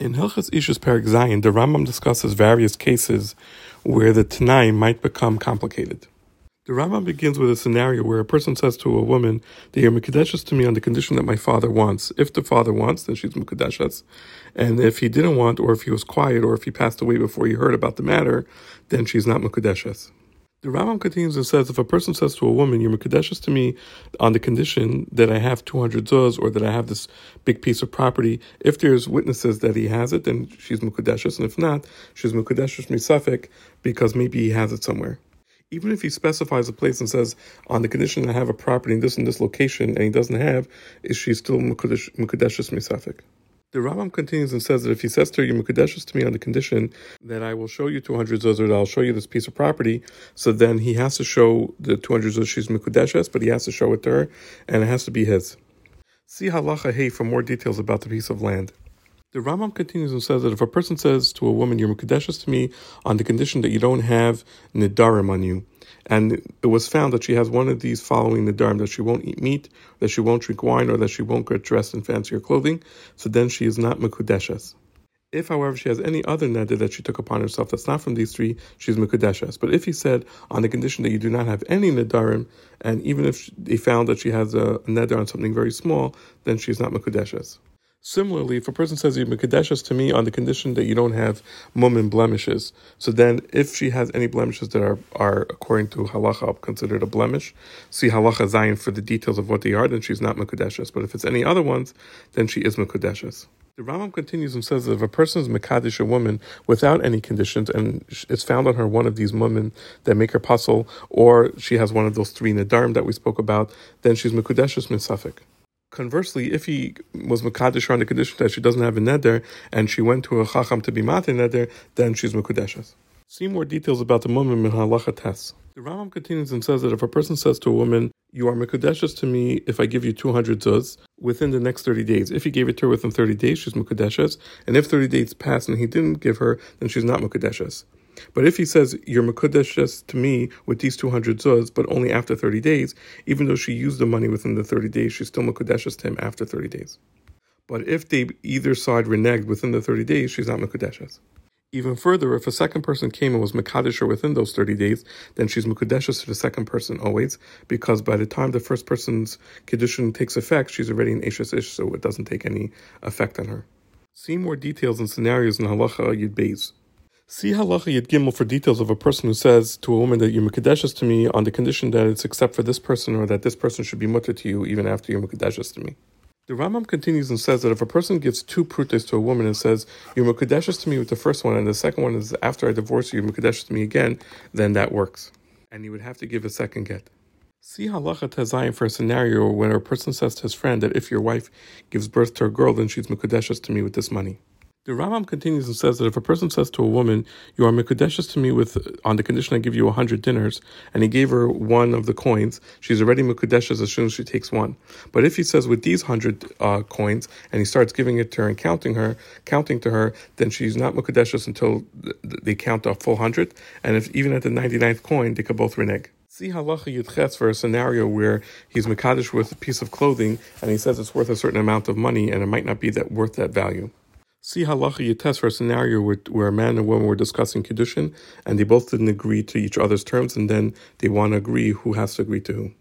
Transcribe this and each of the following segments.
In Hilchas Ishus Perek Zayin, the Rambam discusses various cases where the Tanai might become complicated. The Rambam begins with a scenario where a person says to a woman that you're Mekadeshes to me on the condition that my father wants. If the father wants, then she's Mekadeshes. And if he didn't want, or if he was quiet, or if he passed away before you heard about the matter, then she's not Mekadeshes. The Rambam continues and says, if a person says to a woman, "You're mekadeshes to me on the condition that I have 200 zuz or that I have this big piece of property," if there's witnesses that he has it, then she's mekadeshes, and if not, she's mekadeshes misafik because maybe he has it somewhere. Even if he specifies a place and says, on the condition I have a property in this and this location, and he doesn't have, is she still mekadeshes misafik? The Rambam continues and says that if he says to her, you Mekadeshes to me on the condition that I will show you 200 zuz that I'll show you this piece of property, so then he has to show the 200 zuz she's Mekadeshes, but he has to show it to her, and it has to be his. See Halacha Hey for more details about the piece of land. The Rambam continues and says that if a person says to a woman, "You're mekadeshes to me," on the condition that you don't have nidarim on you, and it was found that she has one of these following nidarim that she won't eat meat, that she won't drink wine, or that she won't get dressed in fancier clothing, so then she is not mekudeshes. If, however, she has any other neder that she took upon herself that's not from these three, she's mekudeshes. But if he said on the condition that you do not have any nedarim, and even if they found that she has a neder on something very small, then she's not mekudeshes. Similarly, if a person says you're Mekadeshes to me on the condition that you don't have mum and blemishes, so then if she has any blemishes that are, are according to halacha considered a blemish, see halacha zayin for the details of what they are, then she's not Mekadeshes. But if it's any other ones, then she is Mekadeshes. The Rambam continues and says that if a person is Mekadesh a woman without any conditions and it's found on her one of these women that make her puzzle, or she has one of those three Nadarim that we spoke about, then she's Mekudeshes min safek. Conversely, if he was Makadish on the condition that she doesn't have a neder and she went to a Chacham to be Mate neder, then she's Mekudeshes. See more details about the woman in halacha tes. The Rambam continues and says that if a person says to a woman, "You are mekudeshes to me if I give you 200 zuz within the next 30 days," if he gave it to her within 30 days, she's mekudeshes, and if 30 days pass and he didn't give her, then she's not mekudeshes. But if he says, You're Mekudeshes to me with these 200 zuz, but only after 30 days, even though she used the money within the 30 days, she's still Mekudeshes to him after 30 days. But if they either side reneged within the 30 days, she's not Mekudeshes. Even further, if a second person came and was Mekadesher within those 30 days, then she's Mekudeshes to the second person always, because by the time the first person's Kedushin takes effect, she's already an Eishes Ish, so it doesn't take any effect on her. See more details and scenarios in Halacha Yud Beis. See halacha yud gimel for details of a person who says to a woman that you're mekadeshes to me on the condition that it's except for this person or that this person should be mutar to you even after you're mekadeshes to me. The Rambam continues and says that if a person gives two prutes to a woman and says, you're mekadeshes to me with the first one and the second one is after I divorce you, you're mekadeshes to me again, then that works. And you would have to give a second get. See halacha tes zayin for a scenario when a person says to his friend that if your wife gives birth to a girl, then she's mekadeshes to me with this money. The Rambam continues and says that if a person says to a woman, "You are mekudeshes to me with on the condition I give you a hundred dinars," and he gave her one of the coins, she's already mekudeshes as soon as she takes one. But if he says with these hundred uh, coins and he starts giving it to her and counting her, counting to her, then she's not mekudeshes until they count a full hundred. And if even at the 99th coin, they could both renege. See halacha yudches for a scenario where he's mekadesh with a piece of clothing and he says it's worth a certain amount of money and it might not be that worth that value. See halacha yites for a scenario where, where a man and woman were discussing kedushin, and they both didn't agree to each other's terms, and then they want to agree who has to agree to who.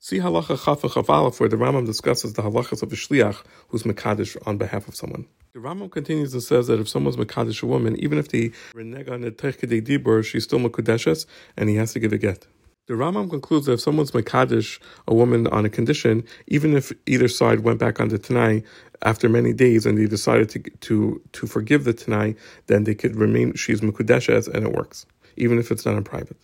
See halacha chafa chavalaf where the Rambam discusses the halachas of a shliach who's mekadesh on behalf of someone. The Rambam continues and says that if someone's mekadesh a woman, even if they renege on the dibur, she's still mekudeshes, and he has to give a get. The Rambam concludes that if someone's Makadish, a woman on a condition, even if either side went back on the Tanai after many days and they decided to to to forgive the Tanai, then they could remain she's Mukudeshes and it works, even if it's done in private.